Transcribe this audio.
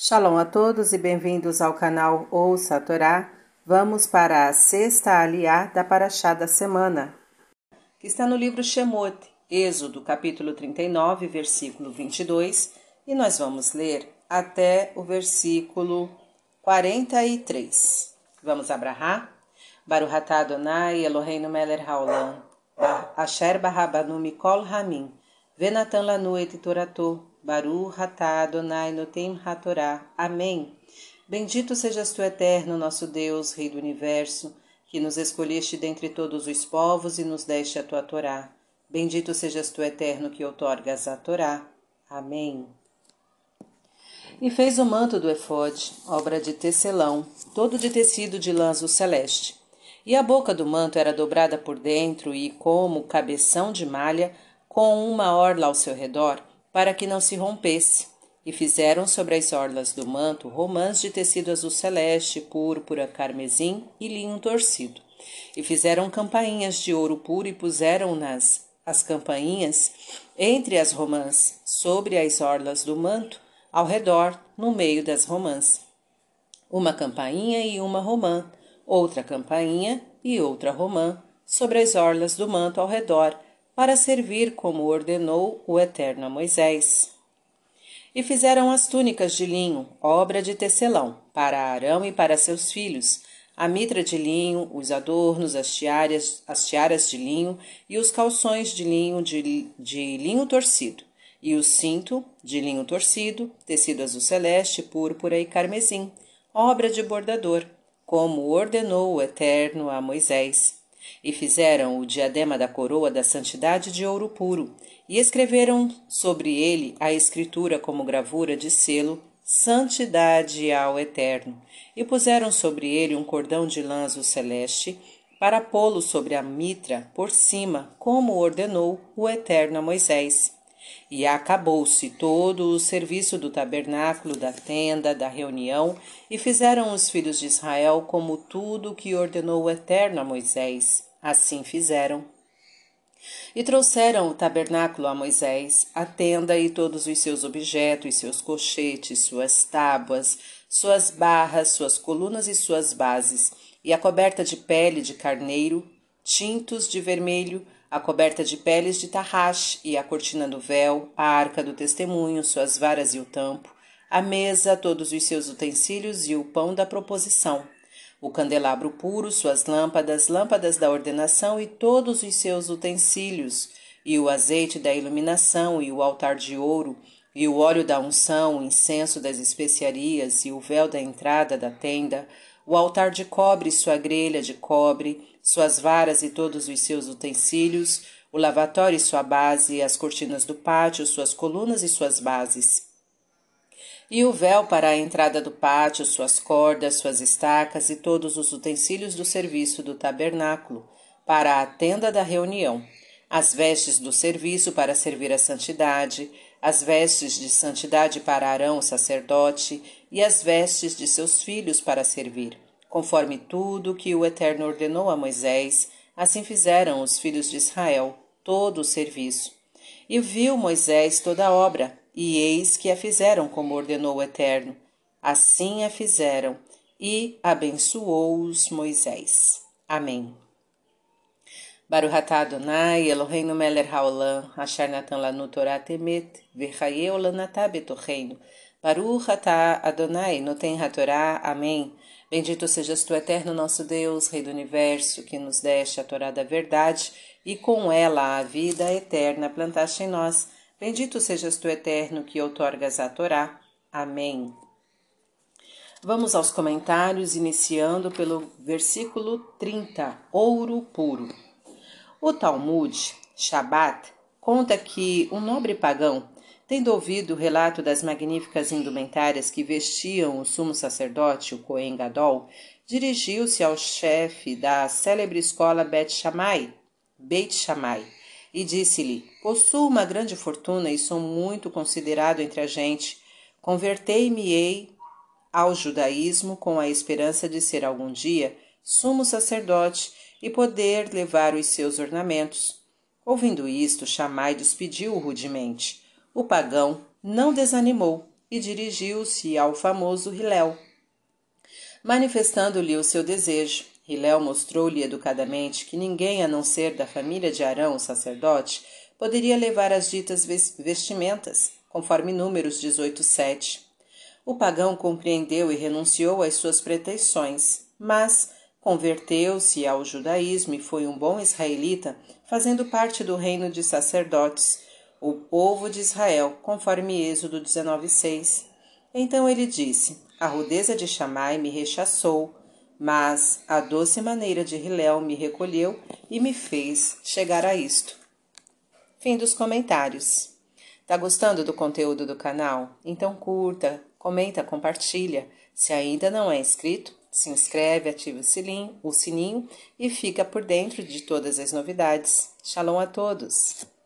Shalom a todos e bem-vindos ao canal Ouça a Torá. Vamos para a sexta aliá da Paraxá da semana, que está no livro Shemot, Êxodo, capítulo 39, versículo 22, e nós vamos ler até o versículo 43. Vamos abrahar? Baruch atah Adonai Eloheinu melech haolam, asher barabanu mikol hamim, venatan lanu et Baru Hatá Adonai Notem Hatorá. Amém. Bendito sejas tu, eterno, nosso Deus, Rei do Universo, que nos escolheste dentre todos os povos e nos deste a tua Torá. Bendito sejas tu, eterno, que outorgas a Torá. Amém. E fez o manto do efode, obra de tecelão, todo de tecido de lã azul celeste. E a boca do manto era dobrada por dentro e, como cabeção de malha, com uma orla ao seu redor, para que não se rompesse, e fizeram sobre as orlas do manto romãs de tecido azul celeste, púrpura, carmesim e linho torcido. E fizeram campainhas de ouro puro e puseram-nas as campainhas entre as romãs, sobre as orlas do manto, ao redor, no meio das romãs. Uma campainha e uma romã, outra campainha e outra romã, sobre as orlas do manto ao redor, para servir como ordenou o Eterno a Moisés. E fizeram as túnicas de linho, obra de tecelão, para Arão e para seus filhos, a mitra de linho, os adornos, as tiaras, as tiaras de linho e os calções de linho de, de linho torcido, e o cinto de linho torcido, tecido azul celeste, púrpura e carmesim, obra de bordador, como ordenou o Eterno a Moisés. E fizeram o diadema da coroa da santidade de ouro puro, e escreveram sobre ele a escritura como gravura de selo, Santidade ao Eterno, e puseram sobre ele um cordão de lã celeste, para pô-lo sobre a mitra por cima, como ordenou o Eterno a Moisés. E acabou-se todo o serviço do tabernáculo, da tenda, da reunião, e fizeram os filhos de Israel como tudo o que ordenou o Eterno a Moisés. Assim fizeram. E trouxeram o tabernáculo a Moisés, a tenda e todos os seus objetos, seus cochetes, suas tábuas, suas barras, suas colunas e suas bases, e a coberta de pele de carneiro, tintos de vermelho, a coberta de peles de tarraxe e a cortina do véu, a arca do testemunho, suas varas e o tampo, a mesa, todos os seus utensílios e o pão da proposição, o candelabro puro, suas lâmpadas, lâmpadas da ordenação e todos os seus utensílios, e o azeite da iluminação e o altar de ouro, e o óleo da unção, o incenso das especiarias e o véu da entrada da tenda, o altar de cobre, sua grelha de cobre, suas varas e todos os seus utensílios, o lavatório e sua base, as cortinas do pátio, suas colunas e suas bases. E o véu para a entrada do pátio, suas cordas, suas estacas e todos os utensílios do serviço do tabernáculo, para a tenda da reunião, as vestes do serviço para servir a santidade, as vestes de santidade para Arão, o sacerdote, e as vestes de seus filhos para servir Conforme tudo que o Eterno ordenou a Moisés, assim fizeram os filhos de Israel todo o serviço. E viu Moisés toda a obra, e eis que a fizeram como ordenou o Eterno. Assim a fizeram, e abençoou-os Moisés. Amém. Baruch atah Adonai, Eloheinu melech haolam, asher natan lanu Torah temet, v'chayeu lanatah betocheinu. Baruch atah Adonai, noten hatorá. Amém. Bendito sejas tu, eterno nosso Deus, Rei do Universo, que nos deste a Torá da verdade e com ela a vida eterna plantaste em nós. Bendito sejas tu, eterno, que outorgas a Torá. Amém. Vamos aos comentários, iniciando pelo versículo 30, ouro puro. O Talmud, Shabat, conta que um nobre pagão Tendo ouvido o relato das magníficas indumentárias que vestiam o sumo sacerdote, o Cohen Gadol, dirigiu-se ao chefe da célebre escola Bet Shammai, Beit Shammai, e disse-lhe: Possuo uma grande fortuna e sou muito considerado entre a gente. Convertei-me-ei ao judaísmo com a esperança de ser algum dia sumo sacerdote e poder levar os seus ornamentos. Ouvindo isto, Shammai despediu-o rudemente. O pagão não desanimou e dirigiu-se ao famoso Hilel, manifestando-lhe o seu desejo. Hilel mostrou-lhe educadamente que ninguém a não ser da família de Arão, o sacerdote, poderia levar as ditas vestimentas, conforme Números 18:7. O pagão compreendeu e renunciou às suas pretensões, mas converteu-se ao judaísmo e foi um bom israelita, fazendo parte do reino de sacerdotes, o povo de Israel, conforme Êxodo 19:6. Então ele disse: A rudeza de Chamai me rechaçou, mas a doce maneira de Hilel me recolheu e me fez chegar a isto. Fim dos comentários. Tá gostando do conteúdo do canal? Então curta, comenta, compartilha. Se ainda não é inscrito, se inscreve, ativa o sininho, o sininho e fica por dentro de todas as novidades. Shalom a todos!